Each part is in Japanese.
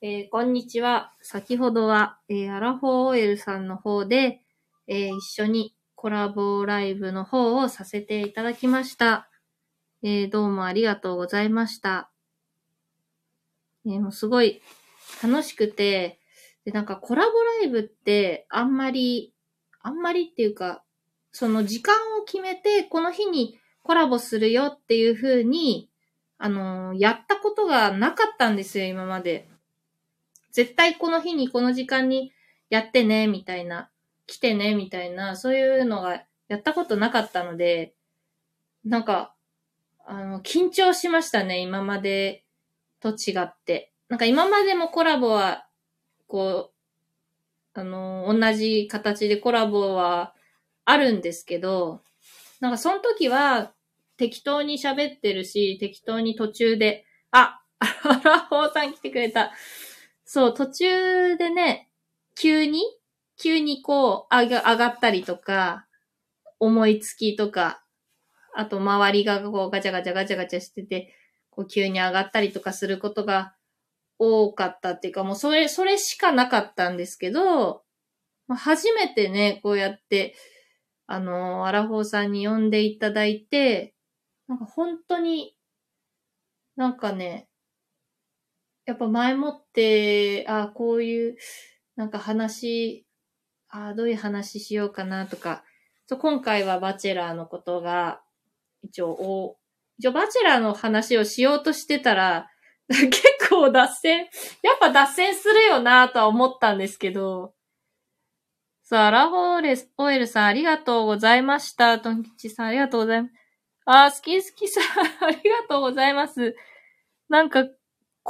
えーこんにちは。先ほどは、えーアラフォー OL さんの方で、えー一緒にコラボライブの方をさせていただきました。えどうもありがとうございました。えもうすごい楽しくて、で、なんかコラボライブってあんまり、あんまりっていうか、その時間を決めて、この日にコラボするよっていう風に、あのやったことがなかったんですよ、今まで。絶対この日にこの時間にやってね、みたいな、来てね、みたいな、そういうのがやったことなかったので、なんか、あの、緊張しましたね、今までと違って。なんか今までもコラボは、こう、あの、同じ形でコラボはあるんですけど、なんかその時は適当に喋ってるし、適当に途中で、あ、アラフォーさん来てくれた。そう、途中でね、急に、急にこう、上が上がったりとか、思いつきとか、あと周りがこうガチャガチャガチャガチャしてて、こう急に上がったりとかすることが多かったっていうか、もうそれ、それしかなかったんですけど、まあ初めてね、こうやって、あの、アラフォーさんに呼んでいただいて、なんか本当に、なんかね、やっぱ前もって、あこういう、なんか話、あどういう話しようかなとか、そう今回はバチェラーのことが、一応、一応バチェラーの話をしようとしてたら、結構脱線、やっぱ脱線するよなとは思ったんですけど、さあ、ラフォーレス、オエルさんありがとうございました。トン吉さんありがとうございます。あー、好き好きさん ありがとうございます。なんか、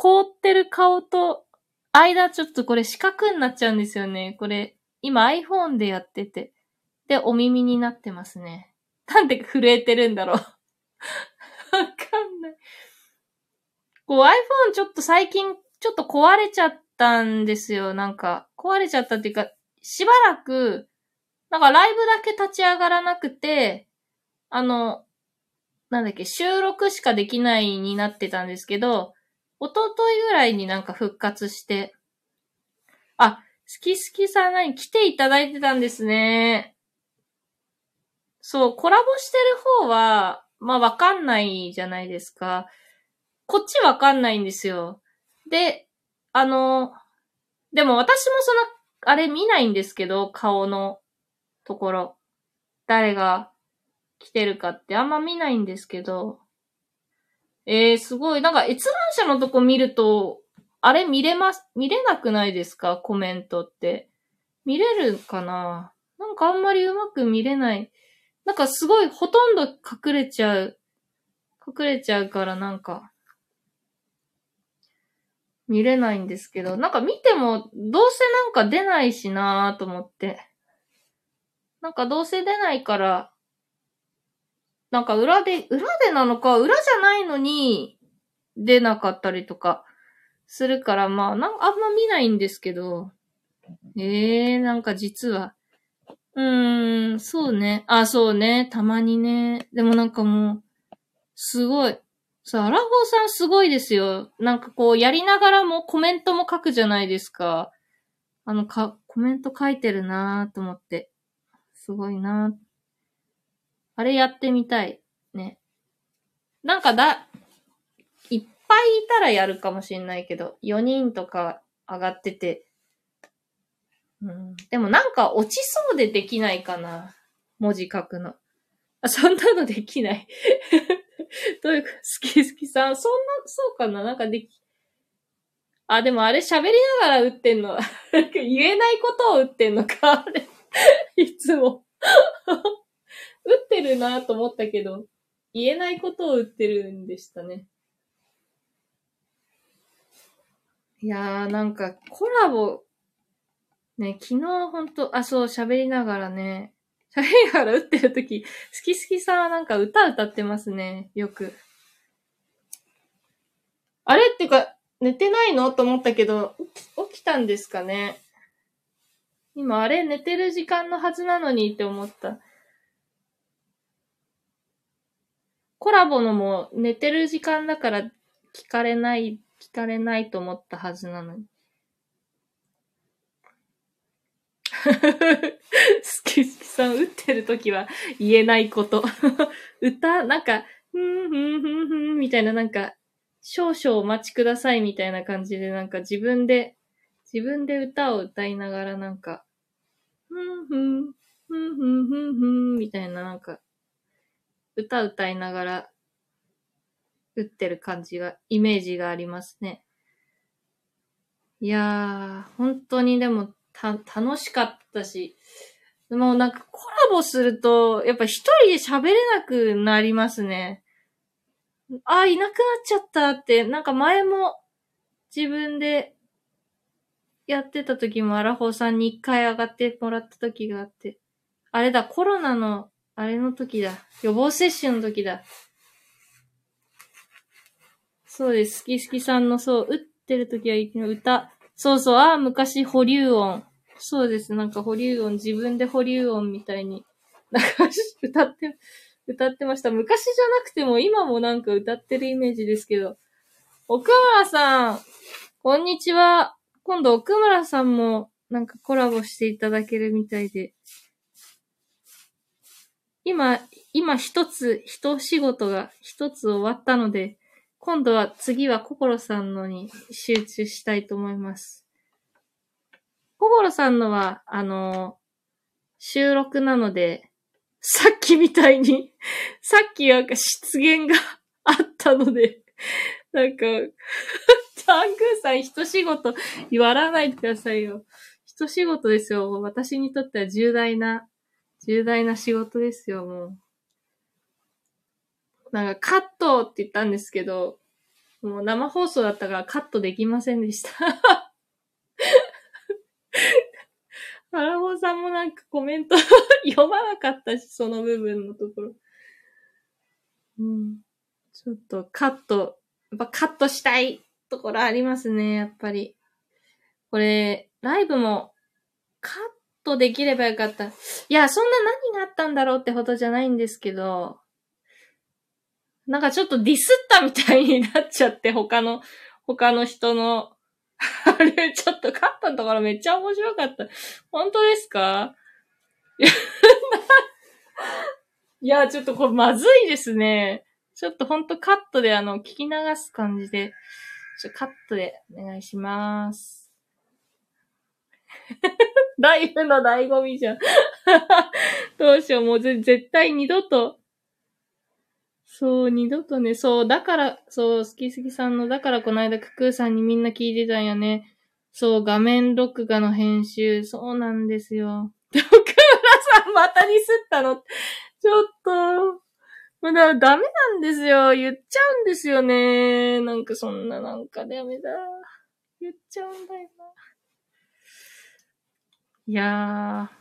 凍ってる顔と、間ちょっとこれ四角になっちゃうんですよね。これ、今 iPhone でやってて。で、お耳になってますね。なんで震えてるんだろう。わかんない。こう iPhone ちょっと最近ちょっと壊れちゃったんですよ。なんか、壊れちゃったっていうか、しばらく、なんかライブだけ立ち上がらなくて、あの、なんだっけ、収録しかできないになってたんですけど、一昨日ぐらいになんか復活して、あ、好き好きさん何来ていただいてたんですね。そう、コラボしてる方は、まあわかんないじゃないですか。こっちわかんないんですよ。で、あの、でも私もその、あれ見ないんですけど、顔のところ。誰が来てるかってあんま見ないんですけど。えー、すごい。なんか閲覧者のとこ見ると、あれ見れます、見れなくないですか？コメントって。見れるかな？なんかあんまりうまく見れない。なんかすごいほとんど隠れちゃう。隠れちゃうからなんか、見れないんですけど、なんか見てもどうせなんか出ないしなーと思って。なんかどうせ出ないから、なんか裏で、裏でなのか、裏じゃないのに出なかったりとかするから、まあ、なんあんま見ないんですけど、ええー、なんか実は、うーん、そうね。あ、そうね。たまにね。でもなんかもう、すごい。さ、アラフォーさんすごいですよ。なんかこう、やりながらもコメントも書くじゃないですか。あの、か、コメント書いてるなーと思って。すごいなーあれやってみたい。ね。なんかだ、いっぱいいたらやるかもしれないけど、4人とか上がってて。うん、でもなんか落ちそうでできないかな。文字書くの。あ、そんなのできない。どういうか、好き好きさん、そんな、そうかな？なんかでき、あ、でもあれ喋りながら打ってんの。言えないことを打ってんのか、あれ。いつも。打ってるなと思ったけど、言えないことを打ってるんでしたね。いやー、なんかコラボ、ね、昨日ほんと、あ、そう、喋りながらね、喋りながら打ってるとき、好き好きさんはなんか歌歌ってますね、よく。あれってか、寝てないのと思ったけど、起きたんですかね。今、あれ寝てる時間のはずなのにって思った。コラボのも寝てる時間だから聞かれない、聞かれないと思ったはずなのに。好き好きさん、打ってる時は言えないこと。歌、なんか、ふんふんふんふんみたいな、なんか、少々お待ちくださいみたいな感じで、なんか自分で、自分で歌を歌いながら、なんか、ふんふん、ふんふんふんふんみたいな、なんか、歌歌いながら、打ってる感じが、イメージがありますね。いやー、本当にでも、た、楽しかったし、もうなんかコラボすると、やっぱ一人で喋れなくなりますね。あ、いなくなっちゃったって、なんか前も自分でやってた時もアラフォーさんに一回上がってもらった時があって、あれだ、コロナの、あれの時だ。予防接種の時だ。そうです。好き好きさんの、そう、打ってる時は歌。そうそう、ああ、昔保留音。そうです。なんか保留音、自分で保留音みたいに、なんか歌って、歌ってました。昔じゃなくても今もなんか歌ってるイメージですけど。奥村さん、こんにちは。今度奥村さんもなんかコラボしていただけるみたいで。今、今一つ、一仕事が一つ終わったので、今度は次は心さんのに集中したいと思います。心さんのは、あの、収録なので、さっきみたいに、さっきなんか失言があったので、なんか、タングーさん一仕事言わないでくださいよ。一仕事ですよ。私にとっては重大な、重大な仕事ですよ、もう。なんかカットって言ったんですけど、もう生放送だったからカットできませんでした。アラボさんもなんかコメント 読まなかったし、その部分のところ。うん。ちょっとカット、やっぱカットしたいところありますね、やっぱり。これ、ライブもカットトできればよかった。いや、そんな何があったんだろうってほどじゃないんですけど、なんかちょっとディスったみたいになっちゃって、他の、他の人の、あれ、ちょっとカットのところめっちゃ面白かった。本当ですか？い やいや、ちょっとこれまずいですね。ちょっとほんとカットであの、聞き流す感じで、ちょカットでお願いします。ライブの醍醐味じゃん。どうしよう、もうぜ絶対二度と、そう、二度とね、そう、だから、そう、好き好きさんの、だからこの間、ククーさんにみんな聞いてたんよね。そう、画面録画の編集、そうなんですよ。で、奥村さんまたディスったの？ちょっと、まだダメなんですよ。言っちゃうんですよね。なんかそんななんかダメだ。言っちゃうんだよ。いやー。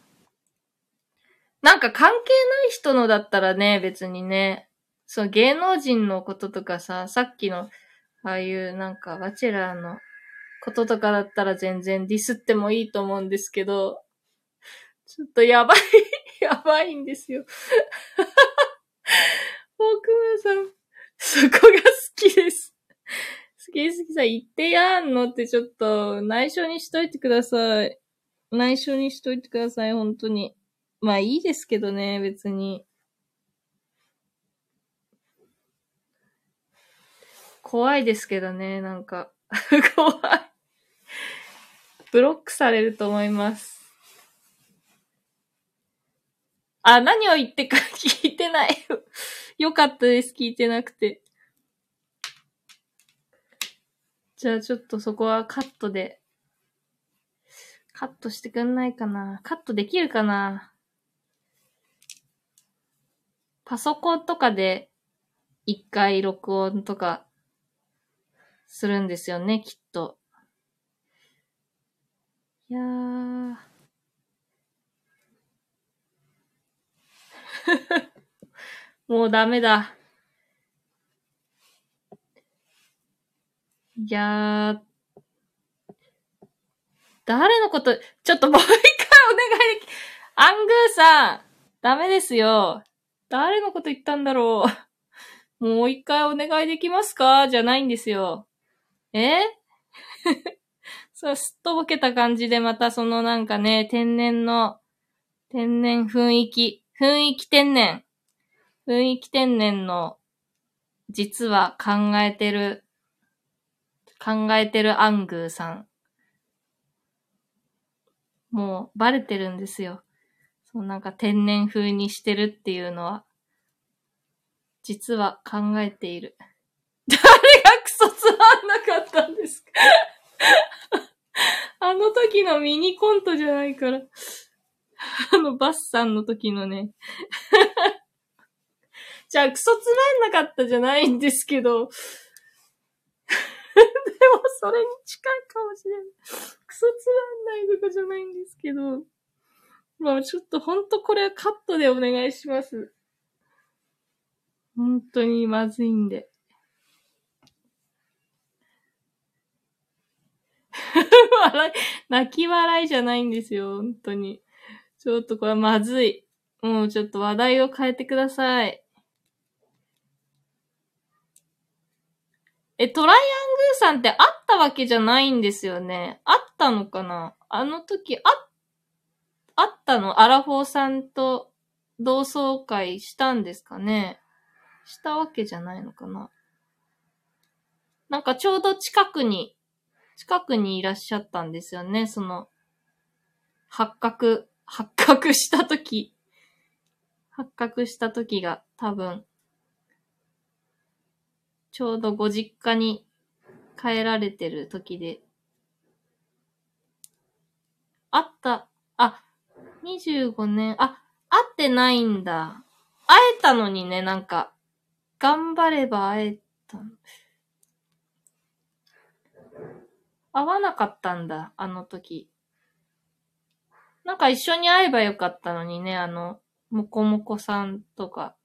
なんか関係ない人のだったらね、別にね。そう、芸能人のこととかさ、さっきの、ああいうなんか、バチェラーのこととかだったら全然ディスってもいいと思うんですけど、ちょっとやばい、やばいんですよ。奥村さん、そこが好きです。好き好きさ、言ってやんのってちょっと内緒にしといてください。内緒にしといてください、本当に。まあいいですけどね、別に。怖いですけどね、なんか。怖い。ブロックされると思います。あ、何を言ってか聞いてない。よかったです、聞いてなくて。じゃあちょっとそこはカットで。カットしてくんないかな？カットできるかな？パソコンとかで一回録音とかするんですよね、きっと。いやー。もうダメだ。いやー。誰のこと、ちょっともう一回お願いでき、アングーさん、ダメですよ。誰のこと言ったんだろう。もう一回お願いできますか？じゃないんですよ。え？そう、すっとぼけた感じでまたそのなんかね、天然の、天然雰囲気、雰囲気天然、雰囲気天然の、実は考えてる、考えてるアングーさん。もうバレてるんですよ。そうなんか天然風にしてるっていうのは、実は考えている。誰がクソつまんなかったんですか？あの時のミニコントじゃないから。あの、バスさんの時のね。じゃあ、クソつまんなかったじゃないんですけど。でも、それに近いかもしれない。クソつまんないとかじゃないんですけど。まあ、ちょっとほんとこれはカットでお願いします。本当にまずいんで。笑い、泣き笑いじゃないんですよ、本当に。ちょっとこれまずい。もうちょっと話題を変えてください。え、トライアングーさんってあったわけじゃないんですよね。あったのかな？あの時、あ、あったの？アラフォーさんと同窓会したんですかね？したわけじゃないのかな？なんかちょうど近くに近くにいらっしゃったんですよね、その、発覚、発覚した時、発覚した時が多分、ちょうどご実家に帰られてる時で、あった、あ、25年、あ、会ってないんだ。会えたのにね、なんか、頑張れば会えた。会わなかったんだ、あの時。なんか一緒に会えばよかったのにね、あの、もこもこさんとか、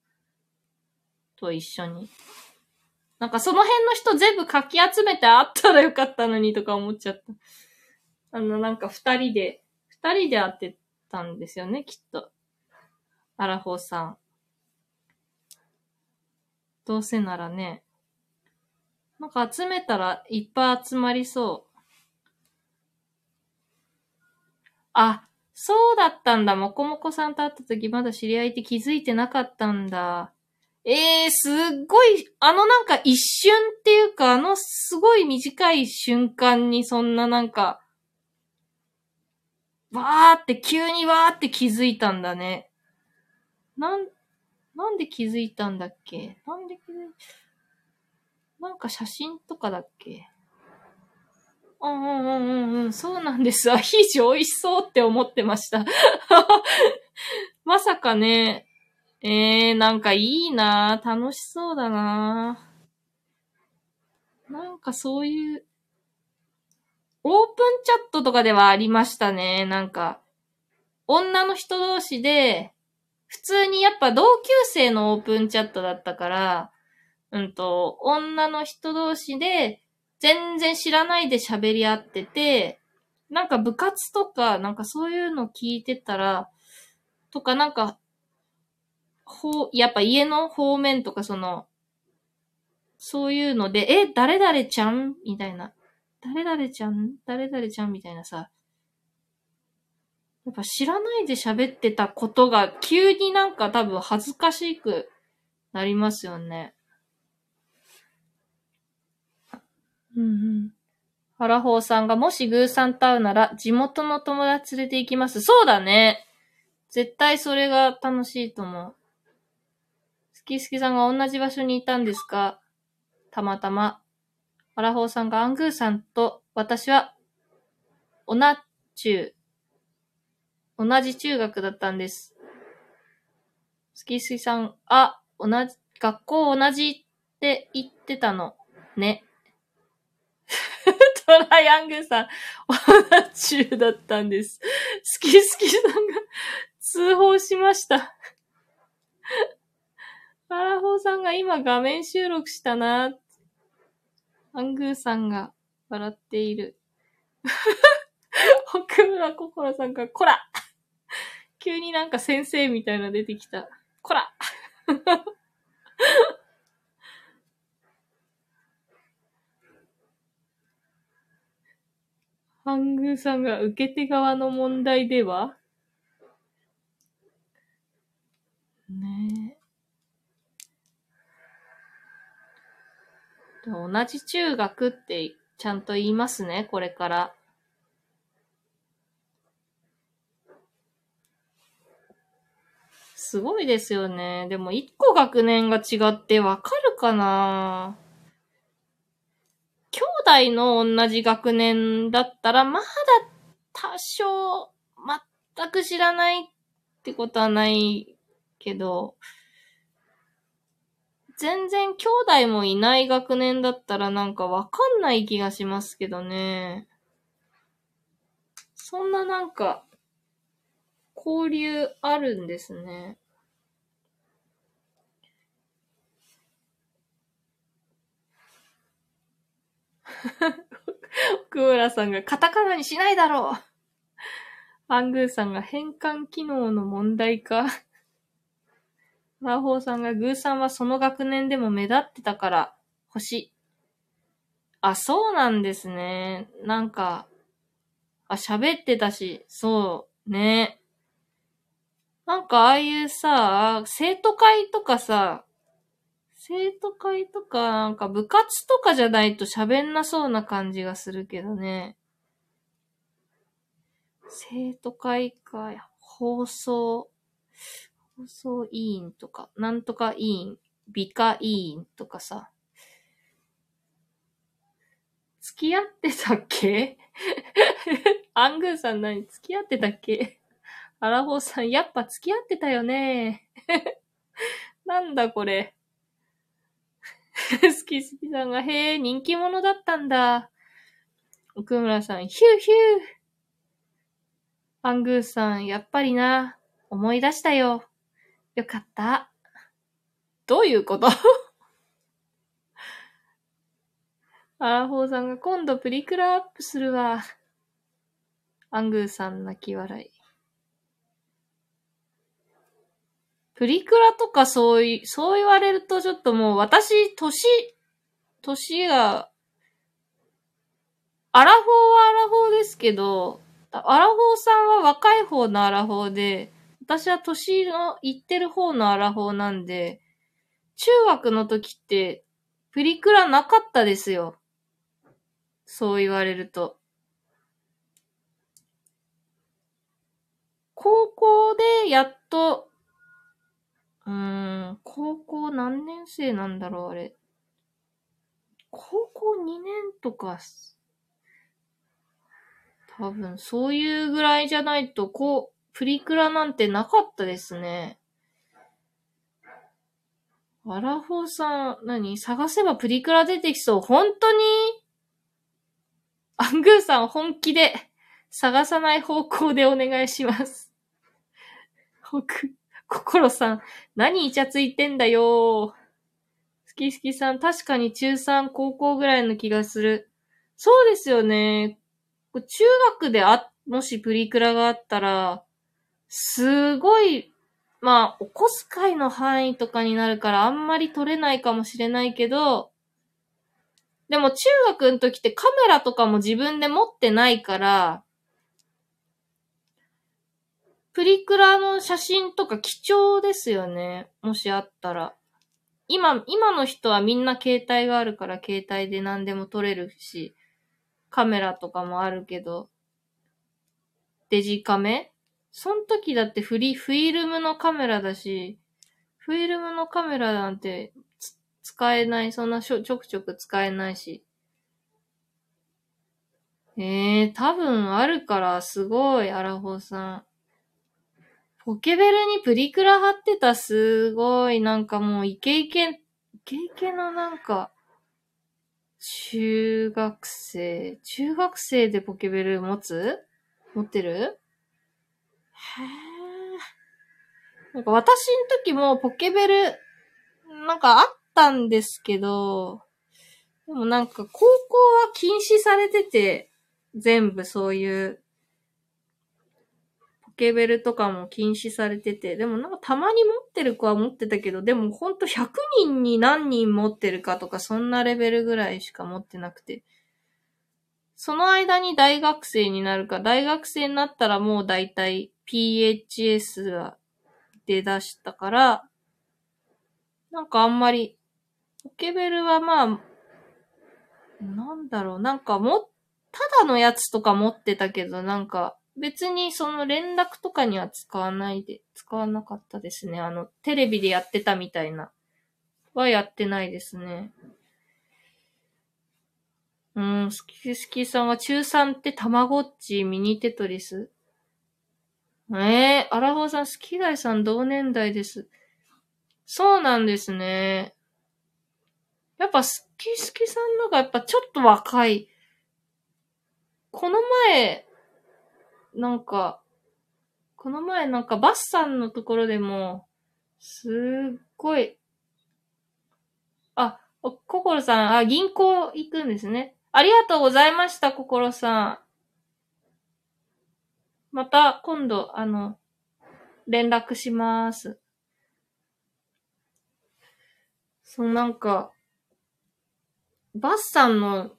と一緒に。なんかその辺の人全部かき集めて会ったらよかったのにとか思っちゃった。あの、なんか二人で、二人で会ってたんですよね、きっと。アラフォーさん。どうせならね。なんか集めたらいっぱい集まりそう。あ、そうだったんだ。もこもこさんと会った時まだ知り合いって気づいてなかったんだ。ええー、すっごい、あのなんか一瞬っていうか、あのすごい短い瞬間にそんななんか、わーって急にわーって気づいたんだね。なん、なんで気づいたんだっけ？なんで気づいなんか写真とかだっけ？うんうんうんうんうん、そうなんです。アヒージ美味しそうって思ってました。まさかね、えー、なんかいいな楽しそうだななんかそういう、オープンチャットとかではありましたね。なんか、女の人同士で、普通にやっぱ同級生のオープンチャットだったから、うんと、女の人同士で、全然知らないで喋り合ってて、なんか部活とか、なんかそういうの聞いてたら、とかなんか、ほう、やっぱ家の方面とかその、そういうので、え、誰々ちゃん？みたいな。誰々ちゃん？誰々ちゃんみたいなさ。やっぱ知らないで喋ってたことが急になんか多分恥ずかしくなりますよね。うんうん。ハラホーさんがもしグーさんと会うなら地元の友達連れて行きます。そうだね。絶対それが楽しいと思う。スキスキさんが同じ場所にいたんですか？たまたま。ハラホーさんがアングーさんと私は、同中、同じ中学だったんです。スキスキさん、あ、同じ、学校同じって言ってたの。ね。トライアングルさん、お花中だったんです。好き好きさんが通報しました。アラフォーさんが今画面収録したな。アングーさんが笑っている。奥村心さんが、こら急になんか先生みたいな出てきた。こらハングーさんが受け手側の問題では？ねえ。同じ中学ってちゃんと言いますね、これから。すごいですよね。でも一個学年が違ってわかるかな兄弟の同じ学年だったら、まだ多少、全く知らないってことはないけど、全然兄弟もいない学年だったらなんかわかんない気がしますけどね。そんななんか、交流あるんですね。奥村さんがカタカナにしないだろうアングーさんが変換機能の問題かラーホーさんがグーさんはその学年でも目立ってたから星。あ、そうなんですね。なんか、あ、喋ってたし、そう、ね。なんかああいうさ、生徒会とかさ、生徒会とか、なんか部活とかじゃないと喋んなそうな感じがするけどね。生徒会か、放送、放送委員とか、なんとか委員、美化委員とかさ。付き合ってたっけ？アングーさん何付き合ってたっけ？アラホーさん、やっぱ付き合ってたよね。なんだこれ？好き好きさんが、へえ、人気者だったんだ。奥村さん、ヒューヒュー。アングーさん、やっぱりな。思い出したよ。よかった。どういうこと？アラフォーさんが今度プリクラアップするわ。アングーさん泣き笑い。プリクラとかそうい、そう言われるとちょっともう私、年、年が、アラフォーはアラフォーですけど、アラフォーさんは若い方のアラフォーで、私は年のいってる方のアラフォーなんで、中学の時って、プリクラなかったですよ。そう言われると。高校でやっとうーん、高校何年生なんだろう、あれ。高校2年とか、多分、そういうぐらいじゃないと、こう、プリクラなんてなかったですね。アラフォーさん、何？探せばプリクラ出てきそう。本当に？アングーさん本気で 探さない方向でお願いします。僕、心さん、何イチャついてんだよ好き好きさん、確かに中3、高校ぐらいの気がする。そうですよね。中学であ、もしプリクラがあったら、すごい、まあ、お小遣いの範囲とかになるからあんまり撮れないかもしれないけど、でも中学の時ってカメラとかも自分で持ってないから、プリクラの写真とか貴重ですよね。もしあったら。今、今の人はみんな携帯があるから携帯で何でも撮れるし、カメラとかもあるけど、デジカメそん時だってフリ、フィルムのカメラだし、フィルムのカメラなんて使えない、そんなしょちょくちょく使えないし。ええー、多分あるからすごい、アラフォーさん。ポケベルにプリクラ貼ってたすごい、なんかもうイケイケ、イケイケのなんか、中学生、中学生でポケベル持つ？持ってる？へえ。なんか私の時もポケベル、なんかあったんですけど、でもなんか高校は禁止されてて、全部そういうポケベルとかも禁止されてて、でもなんかたまに持ってる子は持ってたけど、でもほんと100人に何人持ってるかとか、そんなレベルぐらいしか持ってなくて。その間に大学生になるか、大学生になったらもうだいたい PHS が出だしたから、なんかあんまり、ポケベルはまあ、なんだろう、なんかも、ただのやつとか持ってたけど、なんか、別にその連絡とかには使わないで、使わなかったですね。あの、テレビでやってたみたいな。はやってないですね。うん、スキスキさんが中3ってたまごっちミニテトリスええー、アラフォーさん、スキダイさん同年代です。そうなんですね。やっぱスキスキさんのがやっぱちょっと若い。この前、なんか、この前なんかバッサンのところでも、すっごい、あ、ココロさん、あ、銀行行くんですね。ありがとうございました、ココロさん。また、今度、あの、連絡します。そう、なんか、バッサンの、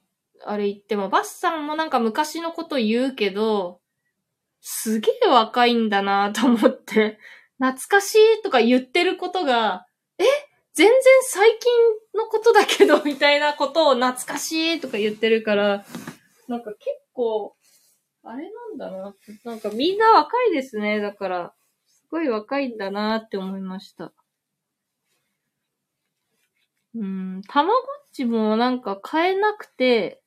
あれ言っても、バッサンもなんか昔のこと言うけど、すげえ若いんだなと思って、懐かしいとか言ってることが、え全然最近のことだけど、みたいなことを懐かしいとか言ってるから、なんか結構、あれなんだな。なんかみんな若いですね。だから、すごい若いんだなって思いました。うん、たまごっちもなんか買えなくて、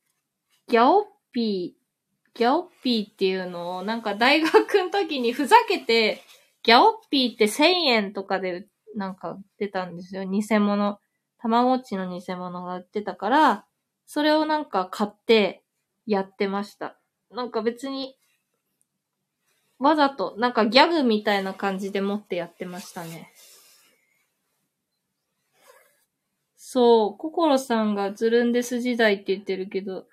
ギャオッピー、ギャオッピーっていうのをなんか大学の時にふざけて、ギャオッピーって1000円とかでなんか売ってたんですよ。偽物。たまごっちの偽物が売ってたから、それをなんか買ってやってました。なんか別に、わざと、なんかギャグみたいな感じで持ってやってましたね。そう、ココロさんが映るんです時代って言ってるけど、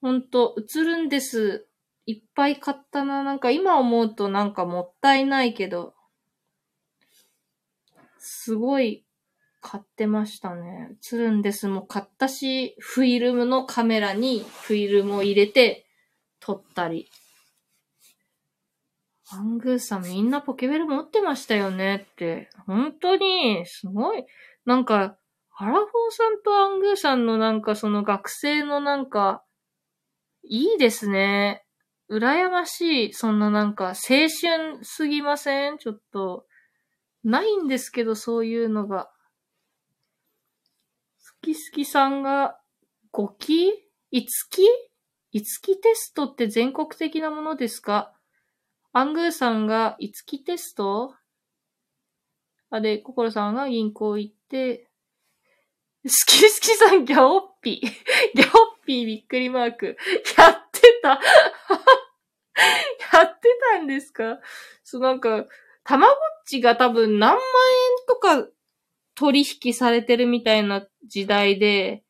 ほんと、映るんです。いっぱい買ったな。なんか今思うとなんかもったいないけど、すごい買ってましたね。つるんですも買ったし、フィルムのカメラにフィルムを入れて撮ったり。アングーさんみんなポケベル持ってましたよねって。本当に、すごい。なんか、アラフォーさんとアングーさんのなんかその学生のなんか、いいですね。羨ましい。そんななんか、青春すぎません？ちょっと。ないんですけど、そういうのが。好き好きさんが5期 ?5 期 ?5 期テストって全国的なものですか？アングーさんが5期テスト？あ、で、ココロさんが銀行行って、好き好きさんギャオッピー。ギャオッピーびっくりマーク。やってた やってたんですか？そうなんか、たまごっちが多分何万円とか取引されてるみたいな時代で、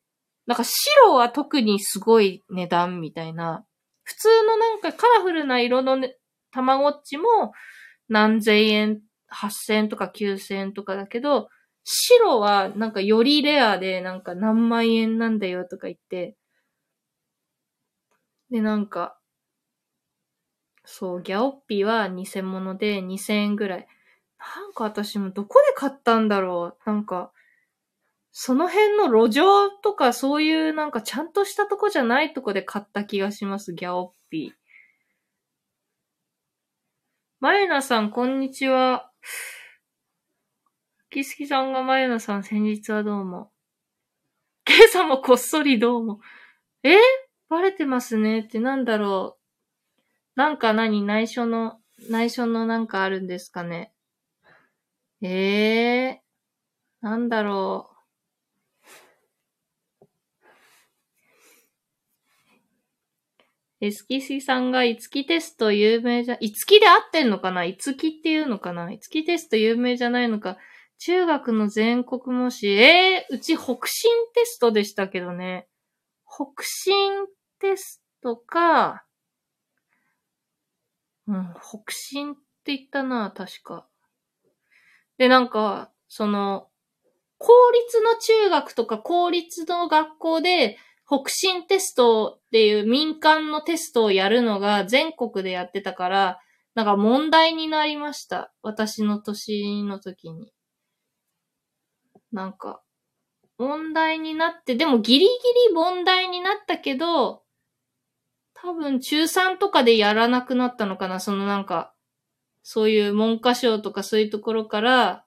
なんか白は特にすごい値段みたいな。普通のなんかカラフルな色の、ね、たまごっちも何千円、八千円とか九千円とかだけど、白はなんかよりレアでなんか何万円なんだよとか言って、でなんか、そう、ギャオッピーは偽物で2000円ぐらい。なんか私もどこで買ったんだろうなんか、その辺の路上とかそういうなんかちゃんとしたとこじゃないとこで買った気がします、ギャオッピー。マユナさん、こんにちは。キスキさんがマユナさん、先日はどうも。ケイさんもこっそりどうも。え？バレてますねってなんだろう。なんか何？内緒の、内緒のなんかあるんですかね。ええー、なんだろう。エスキシさんが、いつきテスト有名じゃ、いつきで合ってんのかな？いつきっていうのかな？いつきテスト有名じゃないのか。中学の全国模試。ええー、うち北進テストでしたけどね。北進テストか、うん、北進って言ったな、確か。で、なんか、その、公立の中学とか公立の学校で、北進テストっていう民間のテストをやるのが全国でやってたから、なんか問題になりました。私の年の時に。なんか、問題になって、でもギリギリ問題になったけど、多分中3とかでやらなくなったのかなそのなんか、そういう文科省とかそういうところから、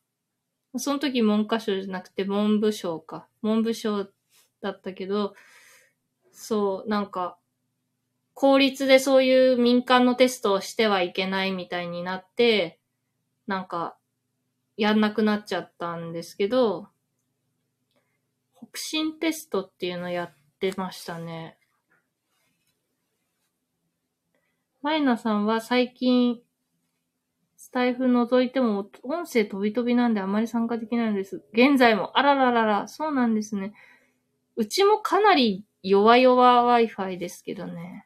その時文科省じゃなくて文部省か。文部省だったけど、そう、なんか、公立でそういう民間のテストをしてはいけないみたいになって、なんか、やんなくなっちゃったんですけど、北進テストっていうのやってましたね。マイナさんは最近、スタイフ覗いても音声飛び飛びなんであまり参加できないんです。現在も、あらららら、そうなんですね。うちもかなり弱々 Wi-Fi ですけどね。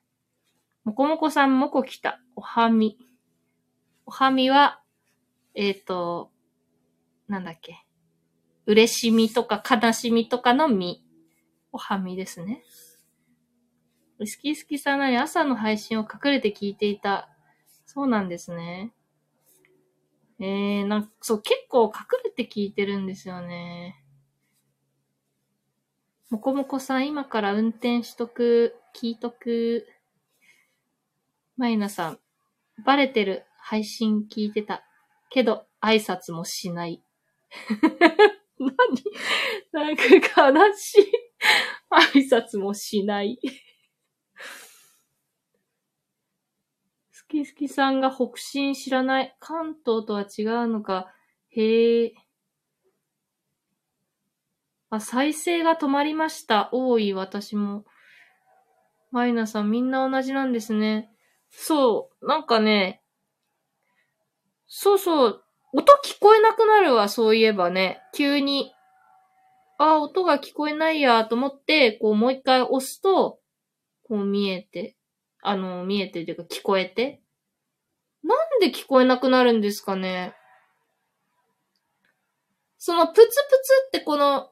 もこもこさんもこ来た。おはみ。おはみは、えっ、ー、と、なんだっけ。嬉しみとか悲しみとかのみ。おはみですね。好き好きさんなり朝の配信を隠れて聞いていた。そうなんですね。えー、なんか、そう、結構隠れて聞いてるんですよね。もこもこさん、今から運転しとく、聞いとく。マイナさん、バレてる配信聞いてた。けど、挨拶もしない。何？なんか悲しい。挨拶もしない。好き好きさんが北進知らない。関東とは違うのか。へえ。あ、再生が止まりました。多い、私も。マイナさん、みんな同じなんですね。そう、なんかね、そうそう、音聞こえなくなるわ、そういえばね。急に。あ、音が聞こえないやと思って、こうもう一回押すと、こう見えて、あの、見えてというか聞こえて。なんで聞こえなくなるんですかね？そのプツプツってこの、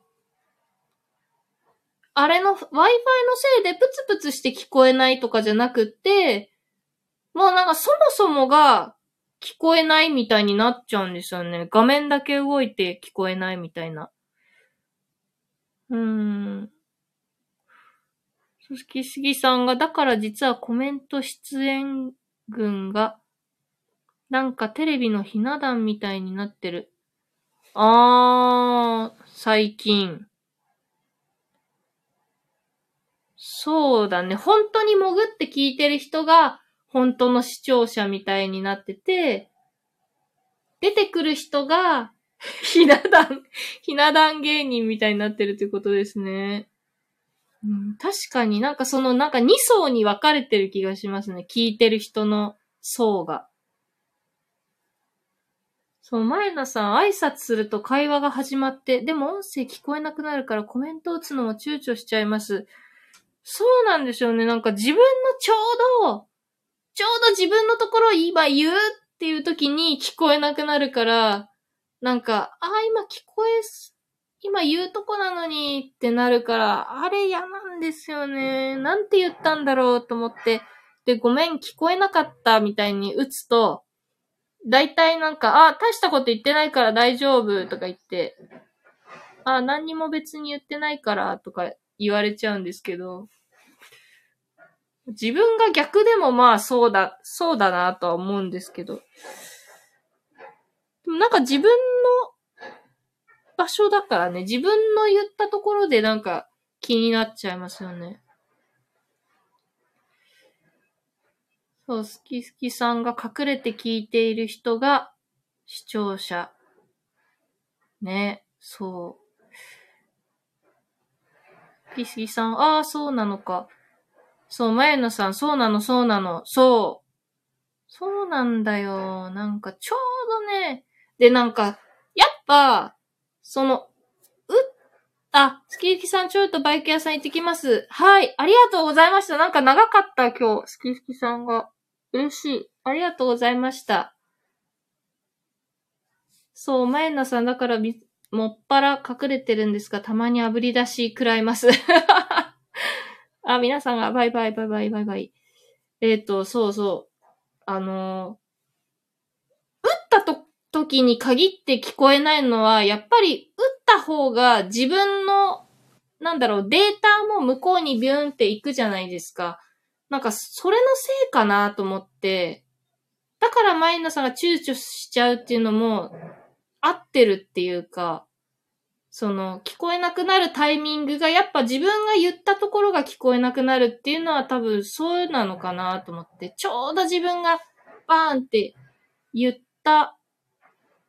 あれの Wi-Fi のせいでプツプツして聞こえないとかじゃなくって、もうなんかそもそもが聞こえないみたいになっちゃうんですよね。画面だけ動いて聞こえないみたいな。うーん。すきすぎさんが、だから実はコメント出演群が、なんかテレビのひな壇みたいになってる。あー、最近。そうだね。本当に潜って聞いてる人が、本当の視聴者みたいになってて、出てくる人が、ひな壇、ひな壇芸人みたいになってるってことですね。うん、確かになんかそのなんか2層に分かれてる気がしますね。聞いてる人の層が。そう、前野さん挨拶すると会話が始まって、でも音声聞こえなくなるからコメント打つのも躊躇しちゃいます。そうなんでしょうね。なんか自分のちょうどちょうど自分のところを今言うっていう時に聞こえなくなるから、なんか、ああ、今聞こえす、今言うとこなのにってなるから、あれ嫌なんですよね。なんて言ったんだろうと思って、で、ごめん、聞こえなかったみたいに打つと、だいたいなんか、あ、大したこと言ってないから大丈夫とか言って、あ、何にも別に言ってないからとか言われちゃうんですけど、自分が逆でもまあそうだ、そうだなとは思うんですけど。でもなんか自分の場所だからね、自分の言ったところでなんか気になっちゃいますよね。そう、好き好きさんが隠れて聞いている人が視聴者。ね、そう。好き好きさん、ああ、そうなのか。そう、前野さん、そうなの、そうなの、そう。そうなんだよ。なんか、ちょうどね、で、なんか、やっぱ、その、あ、スキーキさん、ちょっとバイク屋さん行ってきます。はい、ありがとうございました。なんか長かった、今日、スキーキさんが。嬉しい。ありがとうございました。そう、前野さん、だから、もっぱら隠れてるんですが、たまに炙り出し食らいます。あ、皆さんが、バイバイバイバイバイバイ。えっ、と、そうそう。あのー、打ったと、時に限って聞こえないのは、やっぱり打った方が自分の、なんだろう、データも向こうにビューンって行くじゃないですか。なんか、それのせいかなと思って、だからマイナさんが躊躇しちゃうっていうのも、合ってるっていうか、その、聞こえなくなるタイミングが、やっぱ自分が言ったところが聞こえなくなるっていうのは多分そうなのかなと思って、ちょうど自分がバーンって言った、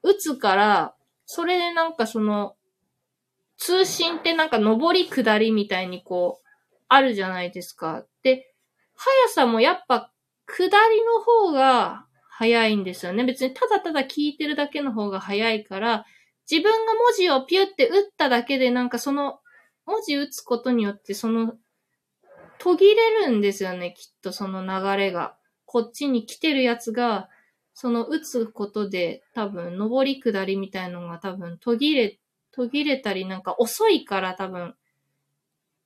打つから、それでなんかその、通信ってなんか上り下りみたいにこう、あるじゃないですか。で、速さもやっぱ下りの方が早いんですよね。別にただただ聞いてるだけの方が早いから、自分が文字をピュって打っただけでなんかその文字打つことによってその途切れるんですよね、きっとその流れが。こっちに来てるやつが、その打つことで多分上り下りみたいのが多分途切れ、途切れたりなんか遅いから多分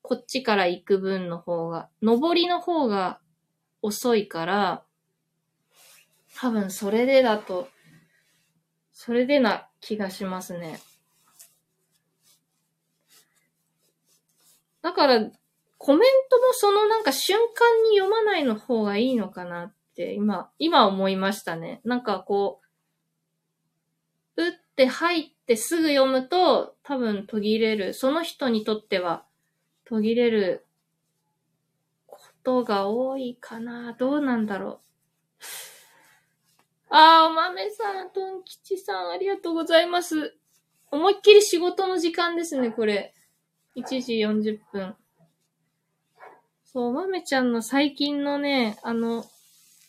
こっちから行く分の方が、上りの方が遅いから、多分それでだと、それでな気がしますね。だから、コメントもそのなんか瞬間に読まないの方がいいのかなって今、今思いましたね。なんかこう、打って入っってすぐ読むと多分途切れる。その人にとっては途切れることが多いかな。どうなんだろう。あー、お豆さん、トン吉さん、ありがとうございます。思いっきり仕事の時間ですね、これ。1時40分。そう、豆ちゃんの最近のね、あの、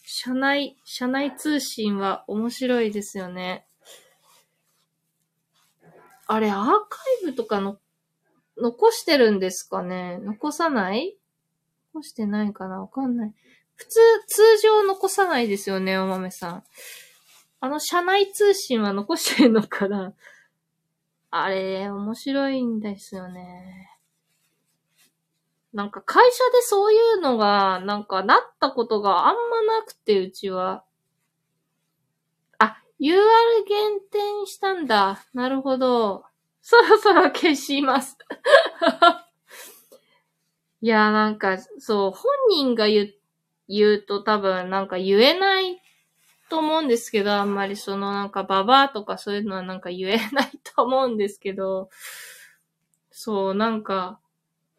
社内、社内通信は面白いですよね。あれ、アーカイブとかの、残してるんですかね？残さない？残してないかな？わかんない。普通、通常残さないですよね、お豆さん。あの、社内通信は残してるのかな？あれ、面白いんですよね。なんか会社でそういうのが、なんかなったことがあんまなくて、うちは。UR 減点したんだ。なるほど。そろそろ消します いや、なんか、そう、本人が言っ言うと多分なんか言えないと思うんですけど、あんまりそのなんかババアとかそういうのはなんか言えないと思うんですけど、そう、なんか、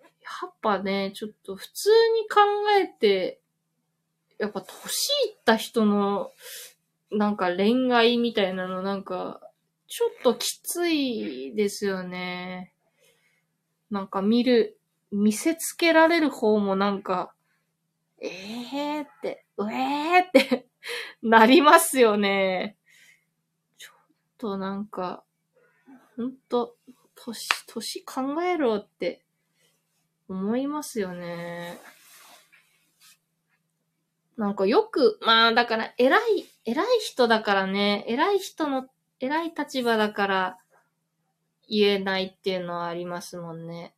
やっぱね、ちょっと普通に考えて、やっぱ年いった人のなんか恋愛みたいなのなんか、ちょっときついですよね。なんか見る、見せつけられる方もなんか、ええーって、うえーってなりますよね。ちょっとなんか、ほんと、年、年考えろって思いますよね。なんかよく、まあだから偉い、偉い人だからね、偉い人の、偉い立場だから言えないっていうのはありますもんね。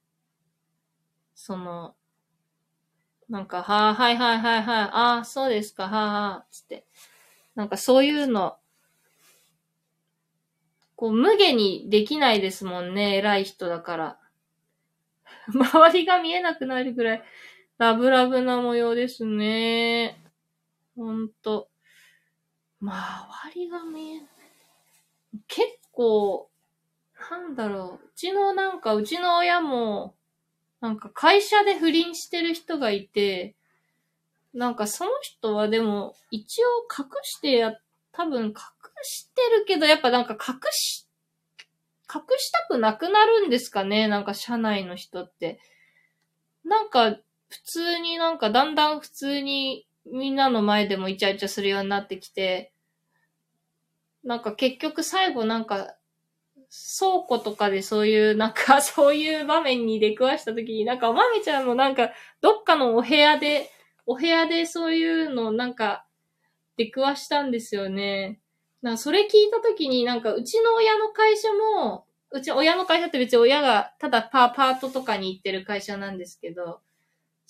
その、なんか、はあ、はいはいはいはい、ああ、そうですか、はあ、はあ、つって。なんかそういうの、こう、無下にできないですもんね、偉い人だから。周りが見えなくなるぐらい、ラブラブな模様ですね。ほんと。周りが見えない。結構、なんだろう。うちのなんか、うちの親も、なんか会社で不倫してる人がいて、なんかその人はでも一応隠してや、多分隠してるけど、やっぱなんか隠し、隠したくなくなるんですかねなんか社内の人って。なんか普通になんかだんだん普通にみんなの前でもイチャイチャするようになってきて、なんか結局最後なんか倉庫とかでそういう、なんか、そういう場面に出くわした時に、なんか、おまめちゃんもなんか、どっかのお部屋で、お部屋でそういうのなんか、出くわしたんですよね。な、それ聞いた時に、なんか、うちの親の会社も、うち親の会社って別に親がただパーパートとかに行ってる会社なんですけど、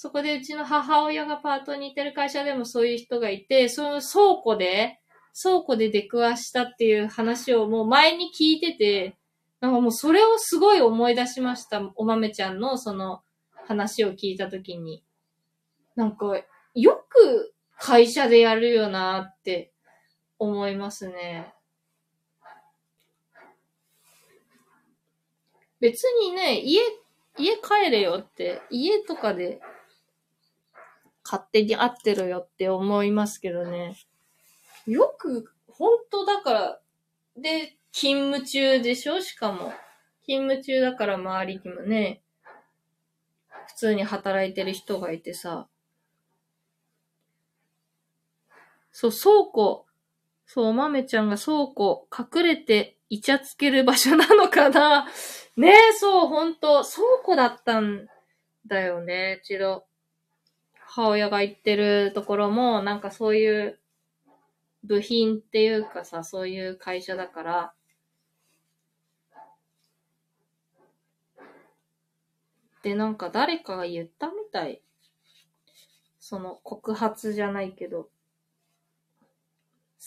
そこでうちの母親がパートに行ってる会社でもそういう人がいて、その倉庫で、倉庫で出くわしたっていう話をもう前に聞いてて、なんかもうそれをすごい思い出しました。お豆ちゃんのその話を聞いたときに。なんか、よく会社でやるよなって思いますね。別にね、家、家帰れよって、家とかで勝手に会ってるよって思いますけどね。よく、本当だから、で、勤務中でしょ？しかも。勤務中だから周りにもね、普通に働いてる人がいてさ。そう、倉庫。そう、お豆ちゃんが倉庫、隠れてイチャつける場所なのかな？ねえ、そう、ほんと、倉庫だったんだよね、一度。母親が行ってるところも、なんかそういう部品っていうかさ、そういう会社だから、で、なんか誰かが言ったみたい。その告発じゃないけど、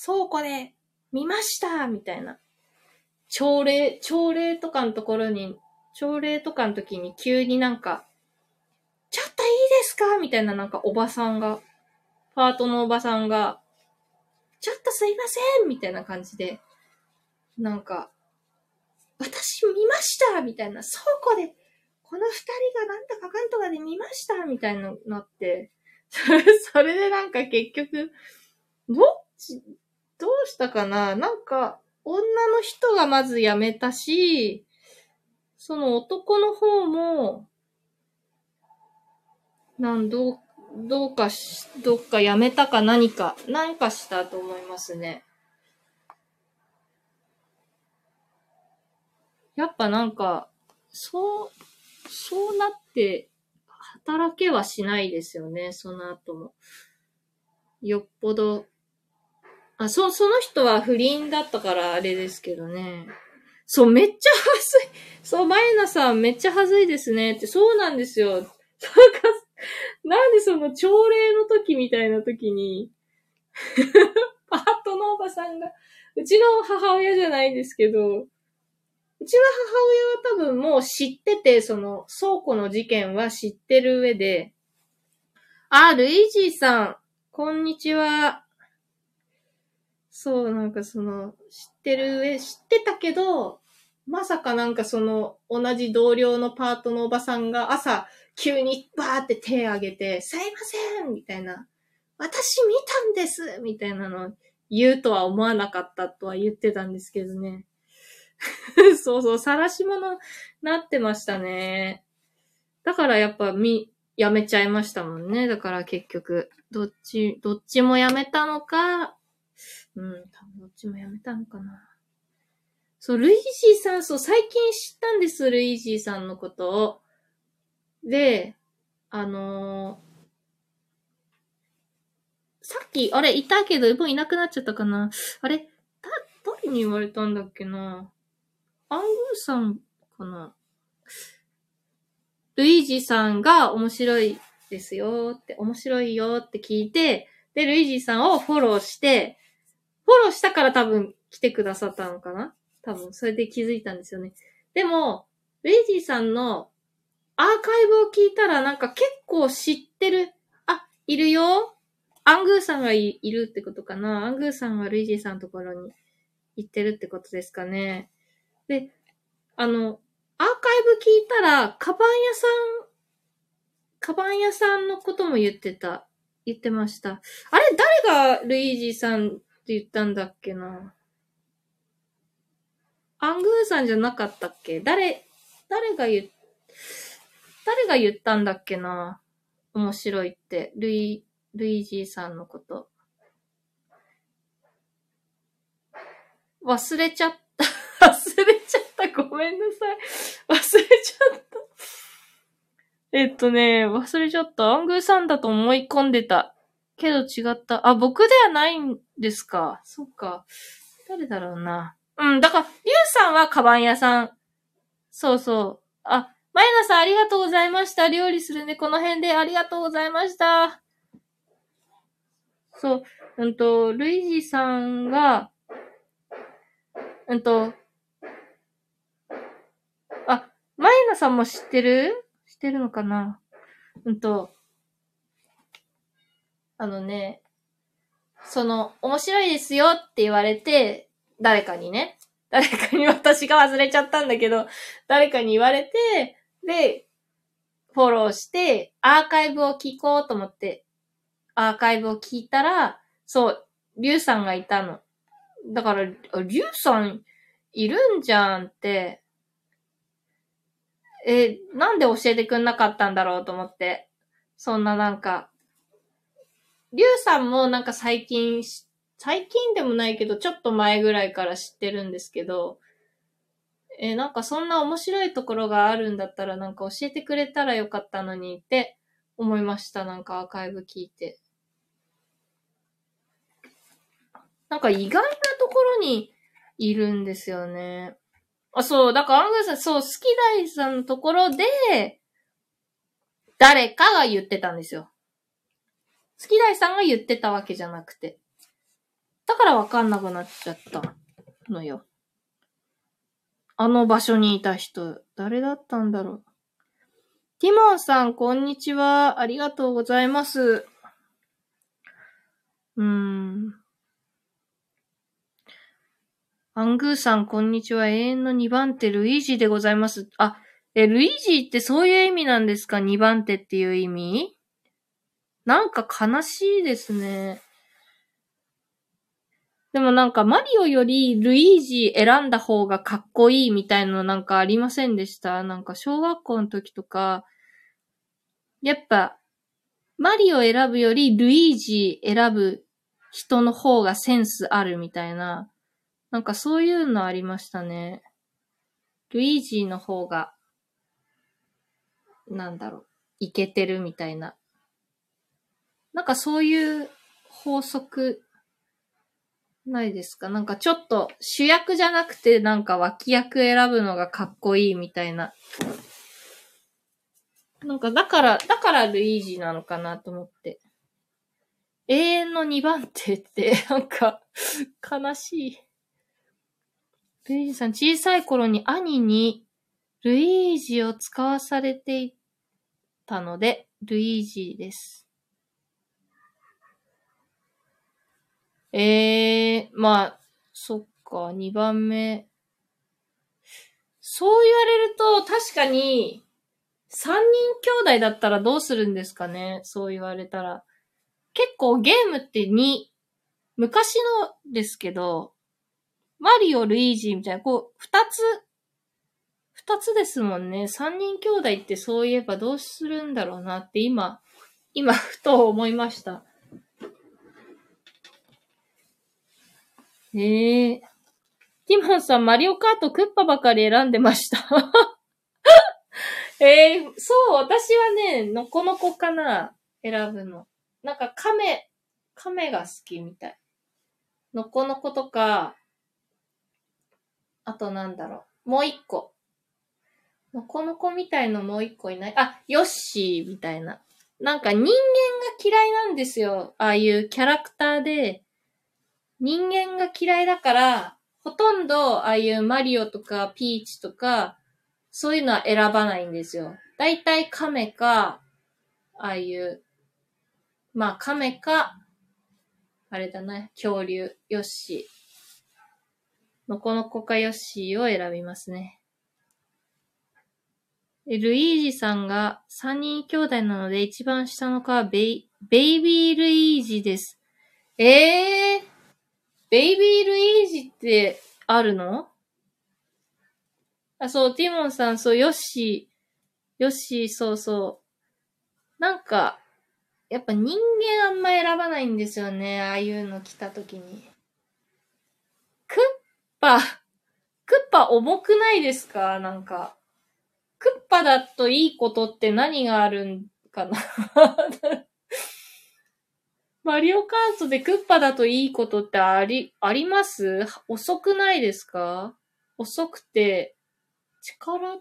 倉庫で見ましたみたいな。朝礼、朝礼とかのところに、朝礼とかの時に急になんか、ちょっといいですか？みたいななんかおばさんが、パートのおばさんが、ちょっとすいませんみたいな感じで、なんか、私見ましたみたいな、倉庫で、この二人がなんとかかんとかで見ましたみたいななって、それでなんか結局、どっち、どうしたかな？なんか、女の人がまず辞めたし、その男の方も、なん、どう、どうかし、どっか辞めたか何か、何かしたと思いますね。やっぱなんか、そう、そうなって、働けはしないですよね、その後も。よっぽどあ、そう、その人は不倫だったからあれですけどね。そう、めっちゃはずい。そう、マイナさんめっちゃはずいですねって、そうなんですよ。なんか、なんでその朝礼の時みたいな時に パートのおばさんが、うちの母親じゃないですけど、うちの母親は多分もう知ってて、その倉庫の事件は知ってる上で、あ、ルイージーさん、こんにちは。そう、なんかその、知ってる上、知ってたけど、まさかなんかその、同じ同僚のパートのおばさんが朝、急にバーって手挙げて、すいませんみたいな。私見たんですみたいなの言うとは思わなかったとは言ってたんですけどね。そうそう、晒し者なってましたね。だからやっぱみ、やめちゃいましたもんね。だから結局、どっち、どっちもやめたのか、うん、多分どっちもやめたのかな。そう、ルイージーさん、そう、最近知ったんです、ルイージーさんのことを。で、あのー、さっき、あれ、いたけど、もういなくなっちゃったかな。あれ、だ、誰に言われたんだっけな。アングーさんかな。ルイージさんが面白いですよって、面白いよって聞いて、で、ルイージさんをフォローして、フォローしたから多分来てくださったのかな多分、それで気づいたんですよね。でも、レイジーさんのアーカイブを聞いたらなんか結構知ってる。あ、いるよアングーさんがいるってことかなアングーさんがルイジーさんのところに行ってるってことですかね。で、あの、アーカイブ聞いたら、カバン屋さん、カバン屋さんのことも言ってた。言ってました。あれ誰がルイージーさんって言ったんだっけな。アングーさんじゃなかったっけ？誰、誰が言、誰が言ったんだっけな？面白いって。ルイ、ルイージーさんのこと。忘れちゃった。忘れちゃった。ごめんなさい。忘れちゃった。えっとね、忘れちゃった。アングーさんだと思い込んでた。けど違った。あ、僕ではないんですか。そっか。誰だろうな。うん、だから、リュウさんはカバン屋さん。そうそう。あ、マイナさんありがとうございました。料理するね。この辺でありがとうございました。そう、うんと、ルイジさんが、うんと、あ、マイナさんも知ってる？知ってるのかな？うんと、あのね、その、面白いですよって言われて、誰かにね、誰かに私が忘れちゃったんだけど、誰かに言われて、で、フォローして、アーカイブを聞こうと思って、アーカイブを聞いたら、そう、リュウさんがいたの。だから、リュウさんいるんじゃんって、え、なんで教えてくんなかったんだろうと思って。そんななんか、リュウさんもなんか最近、最近でもないけど、ちょっと前ぐらいから知ってるんですけど、えー、なんかそんな面白いところがあるんだったらなんか教えてくれたらよかったのにって思いました。なんかアーカイブ聞いて。なんか意外なところにいるんですよね。あ、そう、だからアングーさん、そう、好き大さんのところで、誰かが言ってたんですよ。好き大さんが言ってたわけじゃなくて。だからわかんなくなっちゃったのよ。あの場所にいた人、誰だったんだろう。ティモンさん、こんにちは。ありがとうございます。うーん。アングーさん、こんにちは。永遠の2番手、ルイージでございます。あ、え、ルイージってそういう意味なんですか ?2 番手っていう意味？なんか悲しいですね。でもなんかマリオよりルイージ選んだ方がかっこいいみたいのなんかありませんでした？なんか小学校の時とか、やっぱマリオ選ぶよりルイージ選ぶ人の方がセンスあるみたいななんかそういうのありましたね。ルイージの方が、なんだろう、いけてるみたいな。なんかそういう法則、ないですか？なんかちょっと主役じゃなくてなんか脇役選ぶのがかっこいいみたいな。なんかだから、だからルイージなのかなと思って。永遠の2番手って、なんか、悲しい。ルイージさん、小さい頃に兄にルイージを使わされていたので、ルイージです。ええー、まあ、そっか、二番目。そう言われると、確かに、三人兄弟だったらどうするんですかね？そう言われたら。結構ゲームって二、昔のですけど、マリオ、ルイージーみたいな、こう、二つ、二つですもんね。三人兄弟ってそういえばどうするんだろうなって今、今、ふと思いました。ええー。ティモンさん、マリオカートクッパばかり選んでましたえ えー、そう、私はね、のこのこかな、選ぶの。なんか、亀、亀が好きみたい。のこのことか、あとなんだろう。もう一個。のこの子みたいのもう一個いない。あ、ヨッシーみたいな。なんか人間が嫌いなんですよ。ああいうキャラクターで。人間が嫌いだから、ほとんどああいうマリオとかピーチとか、そういうのは選ばないんですよ。だいたい亀か、ああいう、まあ亀か、あれだね、恐竜、ヨッシー。のこのこかヨッシーを選びますね。ルイージさんが3人兄弟なので一番下の子はベイベイビールイージです。えー、ベイビールイージってあるの？あ、そう、ティモンさん、そう、ヨッシー、ヨッシー、そうそう。なんか、やっぱ人間あんま選ばないんですよね。ああいうの来た時に。クッパ、クッパ重くないですか？なんか。クッパだといいことって何があるんかな？マリオカートでクッパだといいことってあり、あります？遅くないですか？遅くて、力、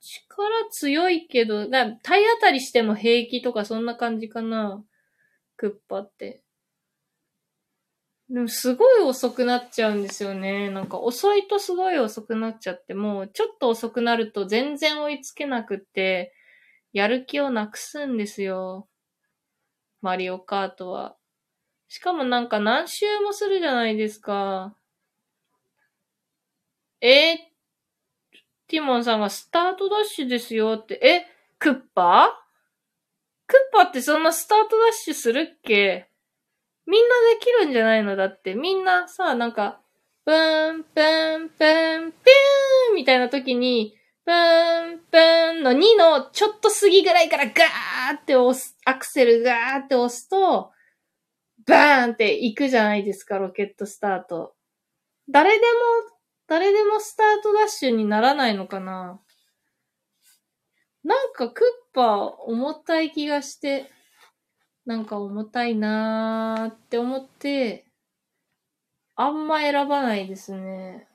力強いけど、な体当たりしても平気とかそんな感じかな？クッパって。でもすごい遅くなっちゃうんですよね。なんか遅いとすごい遅くなっちゃって、もうちょっと遅くなると全然追いつけなくって、やる気をなくすんですよ。マリオカートは。しかもなんか何周もするじゃないですか。えー、ティモンさんがスタートダッシュですよって、え、クッパクッパってそんなスタートダッシュするっけ？みんなできるんじゃないの？だって、みんなさ、なんか、プン、プン、プン、ピューンみたいな時に、プン、プンの2のちょっと過ぎぐらいからガーって押す、アクセルガーって押すと、バーンって行くじゃないですか、ロケットスタート。誰でも、誰でもスタートダッシュにならないのかななんかクッパ重たい気がして、なんか重たいなーって思って、あんま選ばないですね。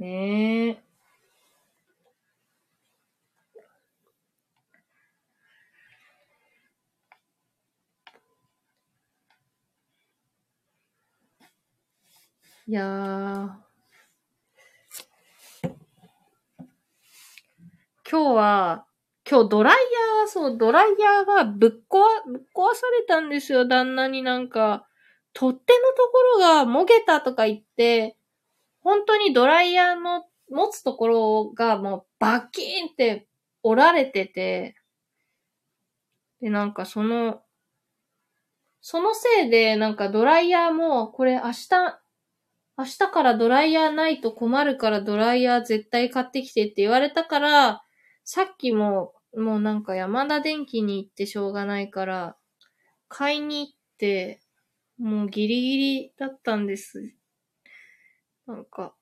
ねえ。いやー。今日は、今日ドライヤー、そう、ドライヤーがぶっ壊、ぶっ壊されたんですよ、旦那になんか。取っ手のところがもげたとか言って、本当にドライヤーの持つところがもうバキーンって折られてて、で、なんかその、そのせいでなんかドライヤーも、これ明日、明日からドライヤーないと困るからドライヤー絶対買ってきてって言われたから、さっきも、もうなんか山田電機に行ってしょうがないから、買いに行って、もうギリギリだったんです。なんか、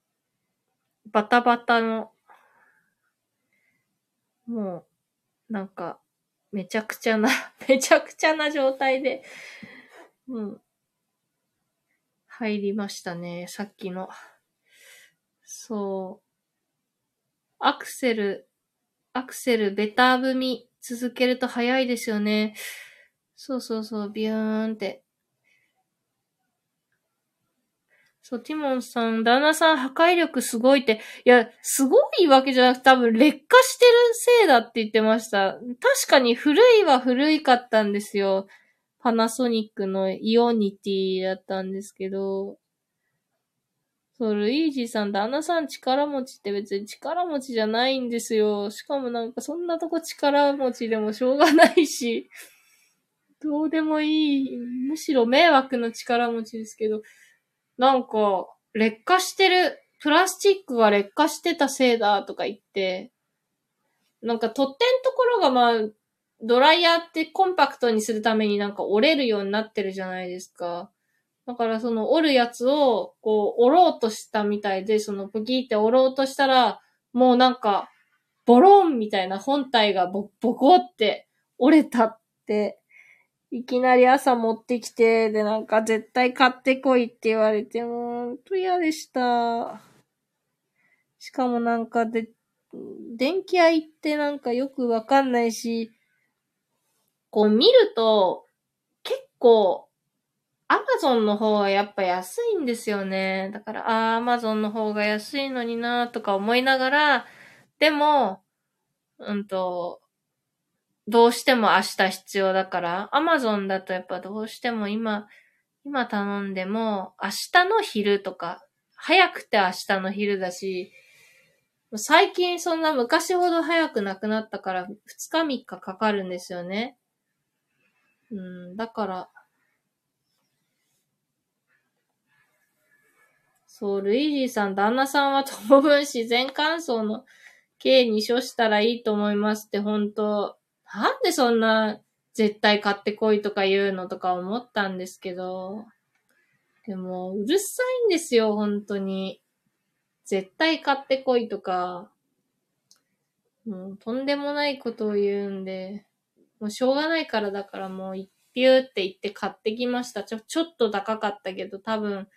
バタバタの、もう、なんか、めちゃくちゃな めちゃくちゃな状態で、うん、入りましたね、さっきの。そう。アクセル、アクセル、ベタ踏み続けると早いですよね。そうそうそう、ビューンって。そう、ティモンさん、旦那さん破壊力すごいって、いや、すごいわけじゃなくて多分劣化してるせいだって言ってました。確かに古いは古いかったんですよ。パナソニックのイオニティだったんですけど、そう、ルイージさん、旦那さん力持ちって別に力持ちじゃないんですよ。しかもなんかそんなとこ力持ちでもしょうがないし、どうでもいい。むしろ迷惑の力持ちですけど、なんか、劣化してる、プラスチックが劣化してたせいだとか言って、なんか取っ手のところがまあ、ドライヤーってコンパクトにするためになんか折れるようになってるじゃないですか。だからその折るやつを、こう、折ろうとしたみたいで、そのプキーって折ろうとしたら、もうなんか、ボロンみたいな本体がボ、ボコって折れたっていきなり朝持ってきて、で、なんか絶対買ってこいって言われて、もう、と嫌でした。しかもなんかで、電気屋行ってなんかよくわかんないし、こう見ると、結構、アマゾンの方はやっぱ安いんですよね。だから、ああ、アマゾンの方が安いのになとか思いながら、でも、うんと、どうしても明日必要だから、アマゾンだとやっぱどうしても今、今頼んでも明日の昼とか、早くて明日の昼だし、最近そんな昔ほど早くなくなったから2日3日かかるんですよね。うん、だから、そう、ルイージーさん、旦那さんは当分自然乾燥の刑に処したらいいと思いますって、本当なんでそんな絶対買ってこいとか言うのとか思ったんですけど、でも、うるさいんですよ、本当に。絶対買ってこいとか、もうとんでもないことを言うんで、もうしょうがないからだからもうピューって言って買ってきました。ちょ、ちょっと高かったけど多分、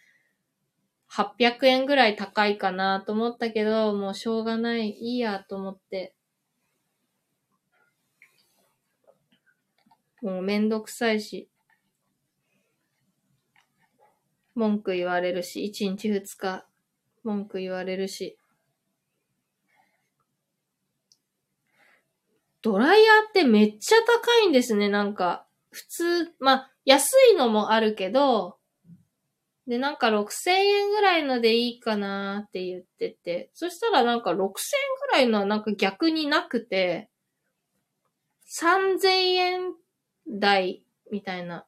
800円ぐらい高いかなと思ったけど、もうしょうがない、いいやと思って。もうめんどくさいし。文句言われるし、1日2日文句言われるし。ドライヤーってめっちゃ高いんですね、なんか。普通、まあ、安いのもあるけど、で、なんか6000円ぐらいのでいいかなって言ってて、そしたらなんか6000円ぐらいのはなんか逆になくて、3000円台みたいな。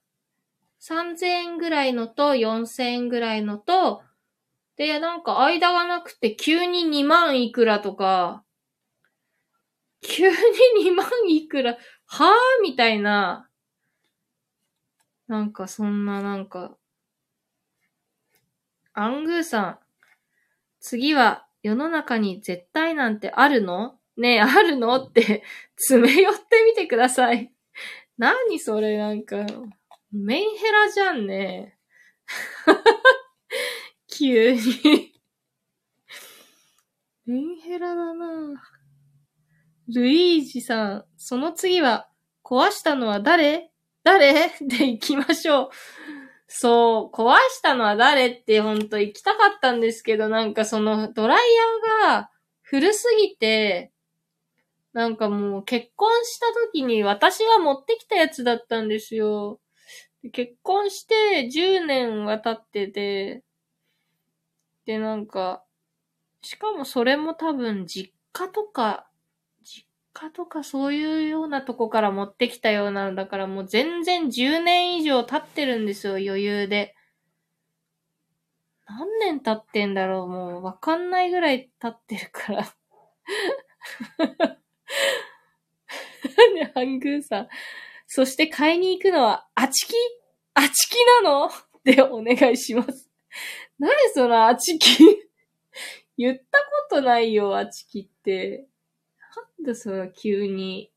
3000円ぐらいのと4000円ぐらいのと、で、なんか間がなくて急に2万いくらとか、急に2万いくら、はぁみたいな、なんかそんななんか、アングーさん、次は世の中に絶対なんてあるの？ねえ、あるの？って詰め寄ってみてください。何それなんか、メンヘラじゃんね。急に。メンヘラだな。ルイージさん、その次は、壊したのは誰？誰？で行きましょう。そう、壊したのは誰ってほんと行きたかったんですけど、なんかそのドライヤーが古すぎて、なんかもう結婚した時に私が持ってきたやつだったんですよ。結婚して10年は経ってて、でなんか、しかもそれも多分実家とか、実家とかそういうようなとこから持ってきたようなのだからもう全然10年以上経ってるんですよ、余裕で。何年経ってんだろうもうわかんないぐらい経ってるから、ハングーさん。そして買いに行くのは、あちき？あちきなの？でお願いします。何そのあちき？言ったことないよ、あちきって。なんでそれ急に、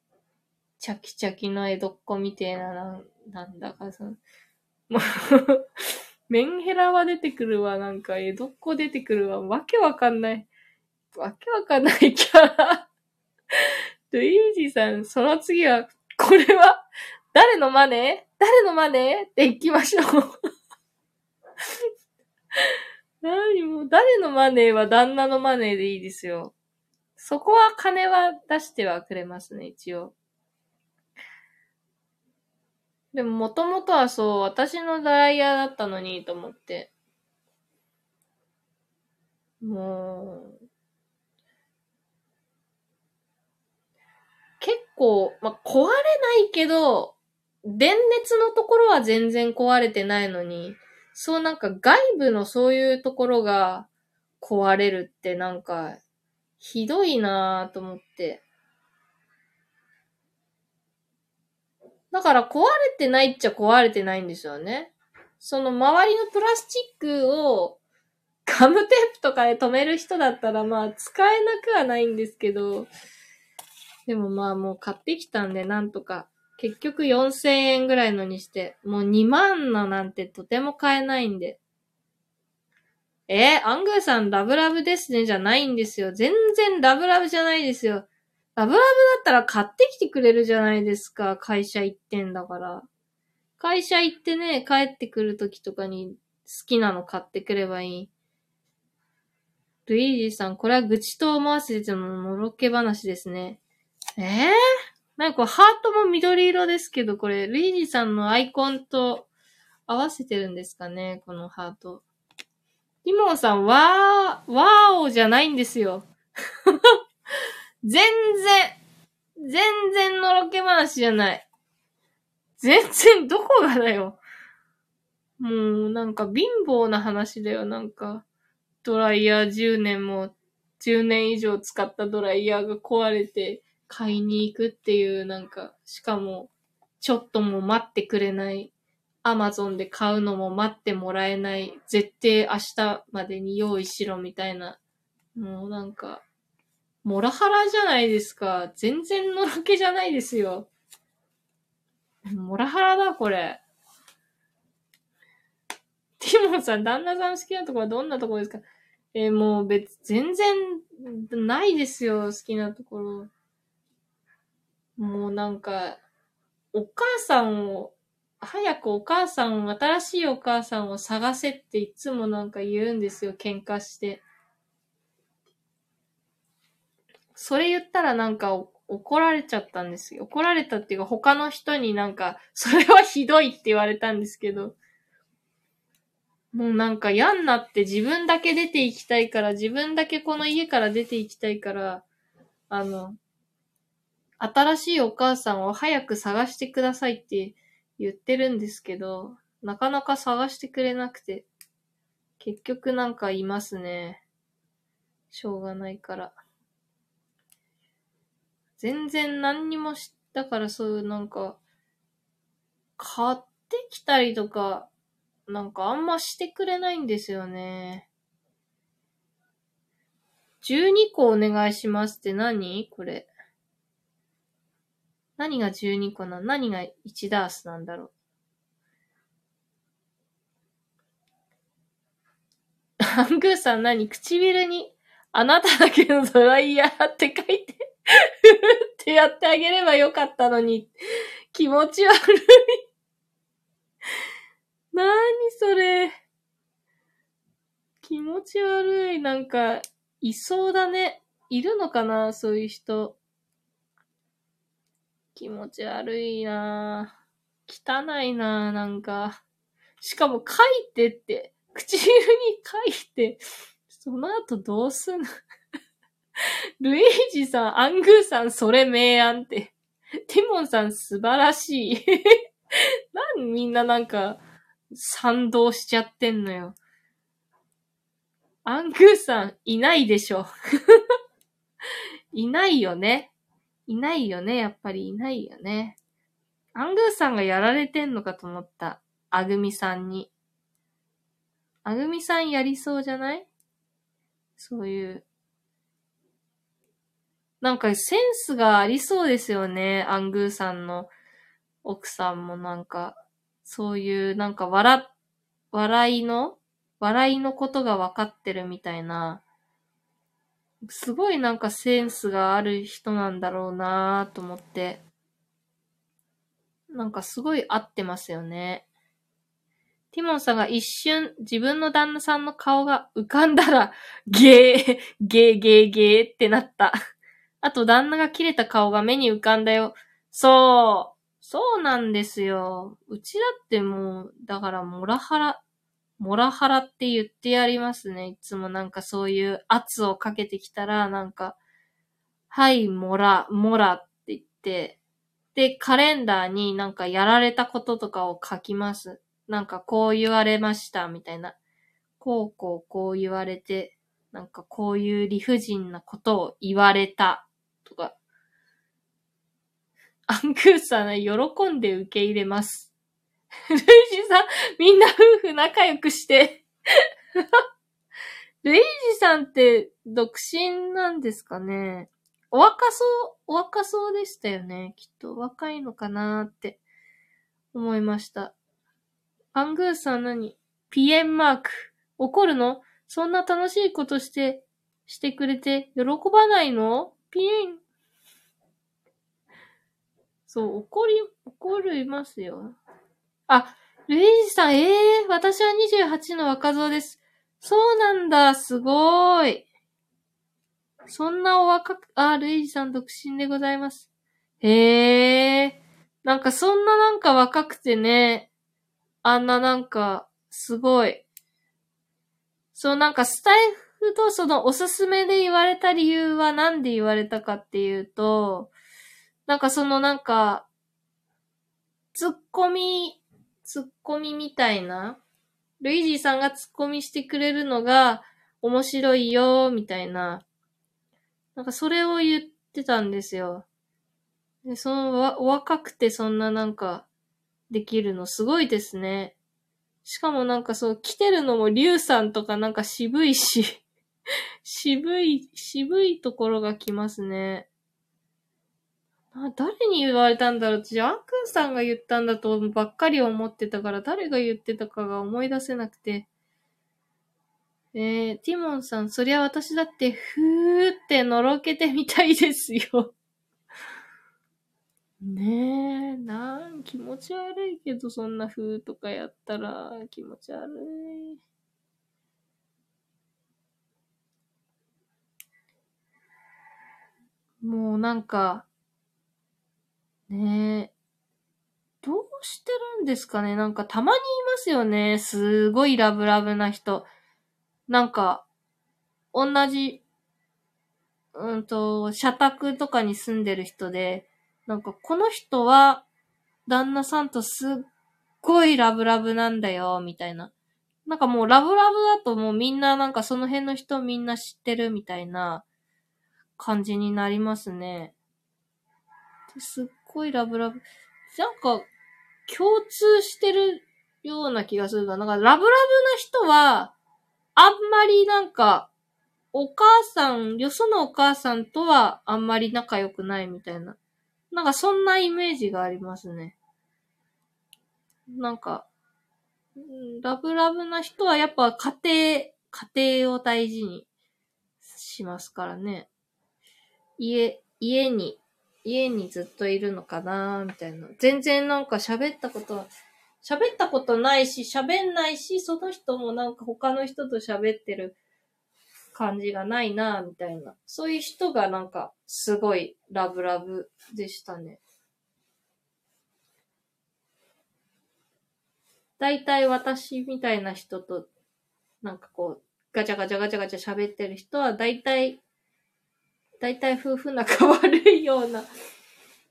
チャキチャキの江戸っ子みてえな、なんだかさ。も うメンヘラは出てくるわ、なんか江戸っ子出てくるわ、わけわかんない。わけわかんないキャラルイージさん、その次は、これは、誰のマネー誰のマネーって行きましょう 何も、誰のマネーは旦那のマネーでいいですよ。そこは金は出してはくれますね、一応。でも、もともとはそう、私のドライヤーだったのに、と思って。もう、結構、まあ、壊れないけど、電熱のところは全然壊れてないのに、そうなんか外部のそういうところが壊れるってなんか、ひどいなぁと思って。だから壊れてないっちゃ壊れてないんですよね。その周りのプラスチックをガムテープとかで止める人だったらまあ使えなくはないんですけど、でもまあもう買ってきたんでなんとか、結局4000円ぐらいのにして、もう2万のなんてとても買えないんで。えー、アングーさんラブラブですねじゃないんですよ。全然ラブラブじゃないですよ。ラブラブだったら買ってきてくれるじゃないですか。会社行ってんだから。会社行ってね、帰ってくるときとかに好きなの買ってくればいい。ルイージーさん、これは愚痴と思わせてののろけ話ですね。ええー、なんかハートも緑色ですけど、これ、ルイージさんのアイコンと合わせてるんですかね？このハート。ティモンさん、わー、わーおじゃないんですよ。全然、全然のろけ話じゃない。全然どこがだよ。もうなんか貧乏な話だよ、なんか。ドライヤー10年も、10年以上使ったドライヤーが壊れて買いに行くっていうなんか、しかも、ちょっとも待ってくれないアマゾンで買うのも待ってもらえない、絶対明日までに用意しろみたいな、もうなんか、モラハラじゃないですか。全然のろけじゃないですよ。モラハラだ、これ。ティモンさん、旦那さん好きなとこはどんなとこですか？えーもう別、全然ないですよ、好きなところ。もうなんか、お母さんを、早くお母さん、新しいお母さんを探せっていつもなんか言うんですよ、喧嘩して。それ言ったらなんか怒られちゃったんですよ。怒られたっていうか他の人になんか、それはひどいって言われたんですけど。もうなんか嫌になって自分だけ出て行きたいから、自分だけこの家から出て行きたいから、あの、新しいお母さんを早く探してくださいって言ってるんですけど、なかなか探してくれなくて、結局なんかいますね。しょうがないから。全然何にもし、だからそういうなんか、買ってきたりとか、なんかあんましてくれないんですよね。12個お願いしますって何？これ。何が12個なの？何が1ダースなんだろう？アングーさん何？唇に、あなただけのドライヤーって書いて、ふふってやってあげればよかったのに、気持ち悪い。なにそれ？気持ち悪い。なんか、いそうだね。いるのかな？そういう人。気持ち悪いな。汚いな、なんか。しかも書いてって、唇に書いて、その後どうすんの？ルイージさん、アングーさん、それ明暗って。ティモンさん、素晴らしい。なんみんななんか、賛同しちゃってんのよ。アングーさん、いないでしょ。いないよね。いないよね。やっぱりいないよね。アングーさんがやられてんのかと思った。アグミさんに。アグミさんやりそうじゃない？そういう。なんかセンスがありそうですよね。アングーさんの奥さんもなんか、そういうなんか笑、笑いの？笑いのことが分かってるみたいな、すごいなんかセンスがある人なんだろうなと思って。なんかすごい合ってますよね。ティモンさんが一瞬自分の旦那さんの顔が浮かんだら、ゲー、ゲーゲーゲーってなった。あと旦那が切れた顔が目に浮かんだよ。そう。そうなんですよ。うちだってもう、だからモラハラ、モラハラって言ってやりますね。いつもなんかそういう圧をかけてきたら、なんか、はい、モラ、モラって言って、で、カレンダーになんかやられたこととかを書きます。なんかこう言われました、みたいな。こうこうこう言われて、なんかこういう理不尽なことを言われた、とか。アングーさん喜んで受け入れます。ルイジさん、みんな夫婦仲良くして。ルイジさんって独身なんですかね？お若そう、お若そうでしたよね。きっと若いのかなーって思いました。アングーさん何？ピエンマーク。怒るの？そんな楽しいことして、してくれて喜ばないの？ピエン。そう、怒り、怒りますよ。あ、ルイージさん、ええー、私は28の若造です。そうなんだ、すごーい。そんなお若く、あ、ルイージさん独身でございます。へえ、なんかそんななんか若くてね、あんななんか、すごい。そう、なんかスタイフとそのおすすめで言われた理由はなんで言われたかっていうと、なんかそのなんか、ツッコミ、ツッコミみたいな、ルイージーさんがツッコミしてくれるのが面白いよ、みたいな、なんかそれを言ってたんですよ。でそのわ、若くてそんななんか、できるのすごいですね。しかもなんかそう、来てるのもリュウさんとかなんか渋いし、渋い、渋いところが来ますね。あ誰に言われたんだろう私、アンクンさんが言ったんだとばっかり思ってたから、誰が言ってたかが思い出せなくて。えー、ティモンさん、そりゃ私だって、ふーってのろけてみたいですよ ねえ、なん気持ち悪いけど、そんな風とかやったら気持ち悪い。もうなんか、ねえ、どうしてるんですかね？なんかたまにいますよね。すごいラブラブな人。なんか、同じ、うんと、社宅とかに住んでる人で、なんかこの人は旦那さんとすっごいラブラブなんだよ、みたいな。なんかもうラブラブだともうみんななんかその辺の人みんな知ってるみたいな感じになりますね。すっごいラブラブ。なんか共通してるような気がするな。なんかラブラブな人はあんまりなんかお母さん、よそのお母さんとはあんまり仲良くないみたいな。なんかそんなイメージがありますね。なんか、ラブラブな人はやっぱ家庭、家庭を大事にしますからね。家、家に、家にずっといるのかなみたいな。全然なんか喋ったこと、喋ったことないし、喋んないし、その人もなんか他の人と喋ってる感じがないなみたいな。そういう人がなんか、すごいラブラブでしたね。大体私みたいな人と、なんかこう、ガチャガチャガチャガチャ喋ってる人は、大体、大体夫婦仲悪いような、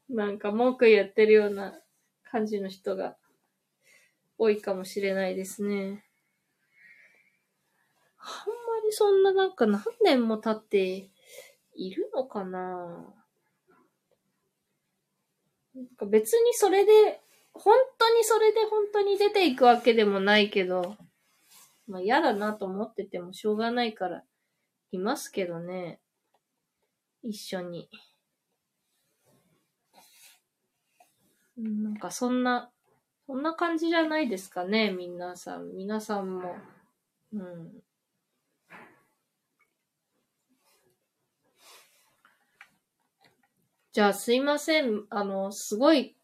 なんか文句言ってるような感じの人が多いかもしれないですね。あんまりそんななんか何年も経っているのかななんか別にそれで、本当にそれで本当に出ていくわけでもないけど、まあ嫌だなと思っててもしょうがないから、いますけどね。一緒に。なんかそんな、そんな感じじゃないですかね、皆さん。皆さんも。うん。じゃあすいません。あの、すごい、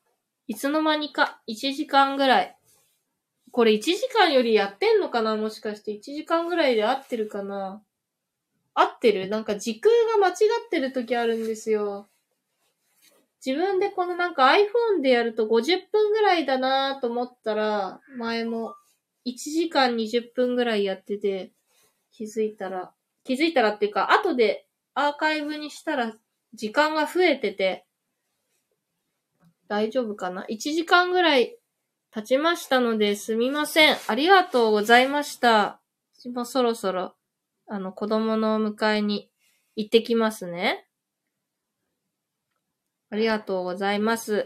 いつの間にか1時間ぐらい。これ1時間よりやってんのかな？もしかして1時間ぐらいで合ってるかな？合ってる？なんか時空が間違ってる時あるんですよ。自分でこのなんか iPhone でやると50分ぐらいだなと思ったら、前も1時間20分ぐらいやってて、気づいたら、気づいたらっていうか、後でアーカイブにしたら時間が増えてて、大丈夫かな ?1 時間ぐらい経ちましたのですみません。ありがとうございました。もそろそろ、あの、子供の迎えに行ってきますね。ありがとうございます。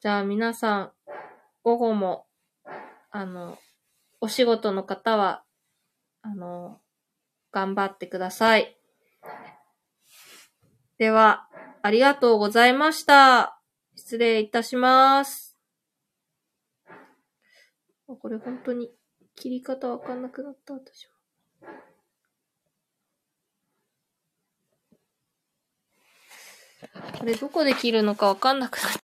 じゃあ皆さん、午後も、あの、お仕事の方は、あの、頑張ってください。では、ありがとうございました。失礼いたします。これ本当に切り方わかんなくなった、私は。これどこで切るのかわかんなくなっ。